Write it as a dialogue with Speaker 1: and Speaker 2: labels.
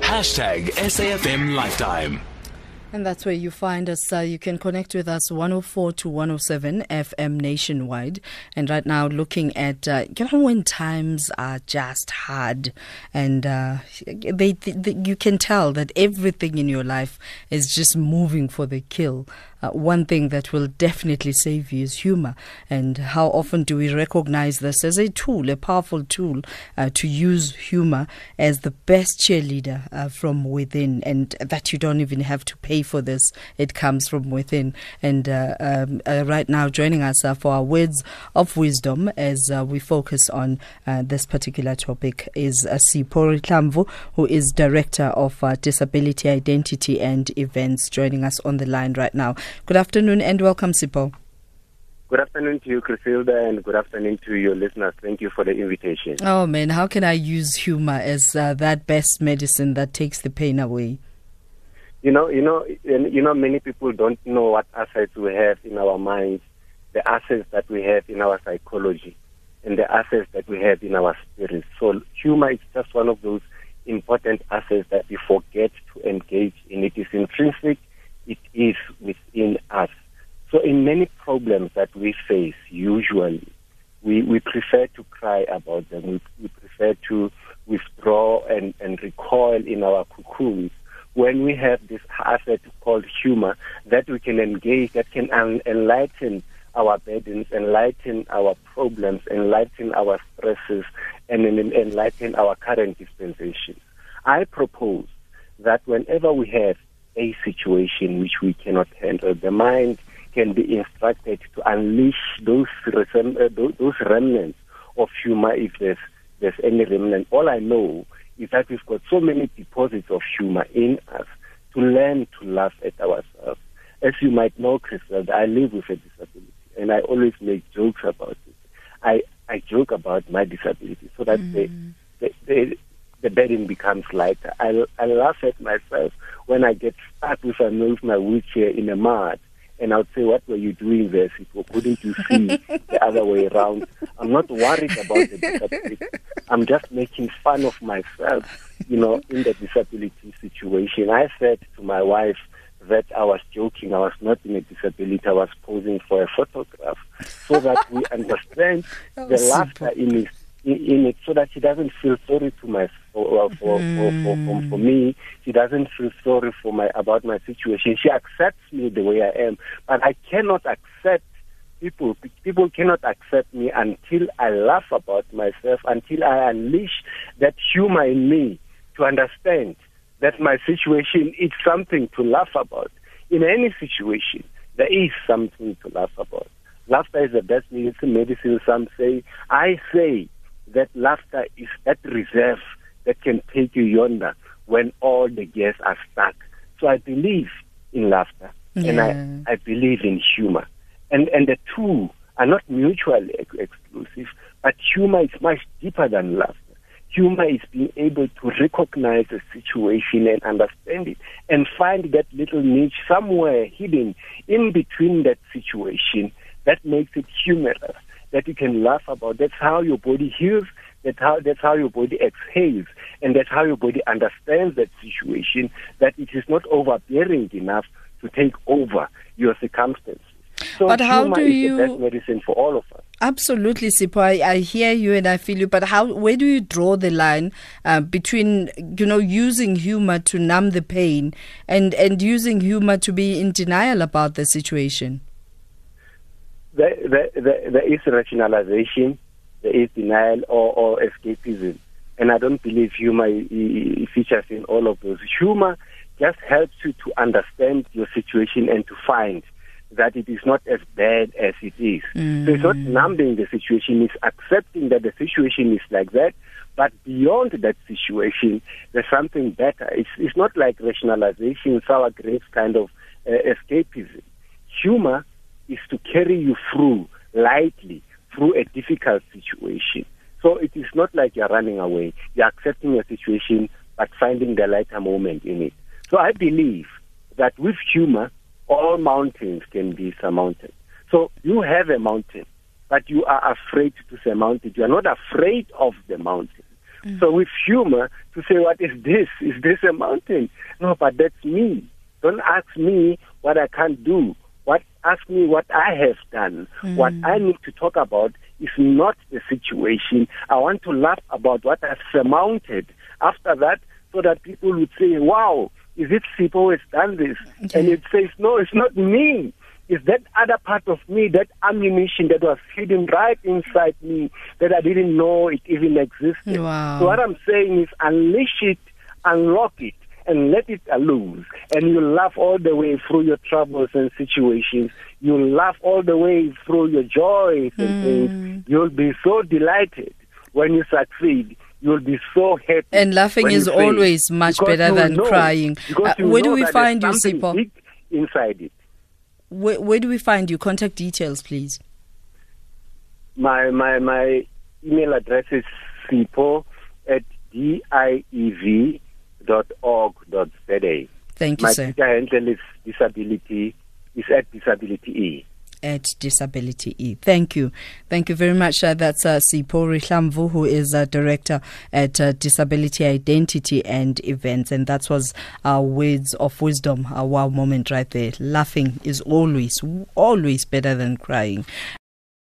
Speaker 1: Hashtag SAFM Lifetime.
Speaker 2: And that's where you find us. Uh, you can connect with us 104 to 107 FM nationwide. And right now, looking at, uh, you know, when times are just hard and uh, they, they, you can tell that everything in your life is just moving for the kill uh, one thing that will definitely save you is humor. And how often do we recognize this as a tool, a powerful tool uh, to use humor as the best cheerleader uh, from within, and that you don't even have to pay for this? It comes from within. And uh, um, uh, right now, joining us uh, for our words of wisdom as we focus on this particular topic is uh, Sipho Hlamvu, who is Director of Disability Identity and Events, joining us on the line right now. Good afternoon and welcome, Sipho.
Speaker 3: Good afternoon to you, Chrisilda, and good afternoon to your listeners. Thank you for the invitation.
Speaker 2: Oh, man, how can I use humor as uh, that best medicine that takes the pain away?
Speaker 3: You know, you know, you know, many people don't know what assets we have in our minds, the assets that we have in our psychology, and the assets that we have in our spirit. So, humor is just one of those important assets that we forget to engage in. It is intrinsic it is within us. So, in many problems that we face, usually, we, we prefer to cry about them. We, we prefer to withdraw and, and recoil in our cocoons when we have this asset called humor that we can engage, that can enlighten our burdens, enlighten our problems, enlighten our stresses, and enlighten our current dispensations. I propose that whenever we have a situation which we cannot handle. The mind can be instructed to unleash those, uh, those remnants of humor if there's, there's any remnant. All I know is that we've got so many deposits of humor in us to learn to laugh at ourselves. As you might know, Crystal, I live with a disability and I always make jokes about it. I, I joke about my disability so that mm. the, the, the burden becomes lighter. I, I laugh at myself when I get stuck with, I move my wheelchair in the mud. And I would say, what were you doing there, Sipho? Couldn't you see the other way around? I'm not worried about the disability. I'm just making fun of myself, you know, in the disability situation. I said to my wife that I was joking. I was not in a disability. I was posing for a photograph so that we understand oh, the laughter in it, in it so that she doesn't feel sorry to my for, uh, for, mm. for, for, for, me. She doesn't feel sorry for my about my situation. She accepts me the way I am, but I cannot accept people. People cannot accept me until I laugh about myself, until I unleash that humor in me to understand that my situation is something to laugh about. In any situation, there is something to laugh about. Laughter is the best medicine, some say. I say that laughter is that reserve that can take you yonder when all the gears are stuck. So I believe in laughter yeah. and I, I believe in humor. And, and the two are not mutually ex- exclusive, but humor is much deeper than laughter. Humor is being able to recognize a situation and understand it and find that little niche somewhere hidden in between that situation that makes it humorous, that you can laugh about. That's how your body heals that's how, that's how your body exhales. And that's how your body understands that situation, that it is not overbearing enough to take over your circumstances. So
Speaker 2: but how do you
Speaker 3: the best medicine for all of us?
Speaker 2: Absolutely, Sipho. I, I, hear you and I feel you. But how? Where do you draw the line uh, between you know using humor to numb the pain and and using humor to be in denial about the situation?
Speaker 3: There, there, there, there is rationalization there is denial or, or escapism. And I don't believe humor features in all of those. Humor just helps you to understand your situation and to find that it is not as bad as it is. Mm. So it's not mm. numbing the situation, it's accepting that the situation is like that. But beyond that situation, there's something better. It's, it's not like rationalization, sour grapes kind of uh, escapism. Humor is to carry you through lightly through a difficult situation. So it is not like you're running away. You're accepting a situation, but finding the lighter moment in it. So I believe that with humor, all mountains can be surmounted. So you have a mountain, but you are afraid to surmount it. You are not afraid of the mountain. Mm. So with humor to say, what is this? Is this a mountain? No, but that's me. Don't ask me what I can't do. What ask me what I have done. Mm. What I need to talk about is not the situation. I want to laugh about what I've surmounted. After that, so that people would say, "Wow, is it Sipho who has done this?" Okay. And it says, "No, it's not me." is that other part of me, that ammunition that was hidden right inside me that I didn't know it even existed.
Speaker 2: Wow.
Speaker 3: So what I'm saying is unleash it, unlock it, and let it loose. And you laugh all the way through your troubles and situations. You laugh all the way through your joys and mm. things. You'll be so delighted when you succeed. You'll be so happy.
Speaker 2: And laughing is always much better than know, crying. Uh, where do we find you, Sipho?
Speaker 3: Inside it.
Speaker 2: Where, where do we find you? Contact details, please.
Speaker 3: My my my email address is sipo at diev dot org dot za.
Speaker 2: Thank you,
Speaker 3: my
Speaker 2: sir.
Speaker 3: My Twitter handle is disability is at disability e
Speaker 2: at Disability E. Thank you. Thank you very much. Uh, that's uh, Sipho Rihlamvu, who is a director at uh, Disability Identity and Events. And that was our words of wisdom, our wow moment right there. Laughing is always, always better than crying.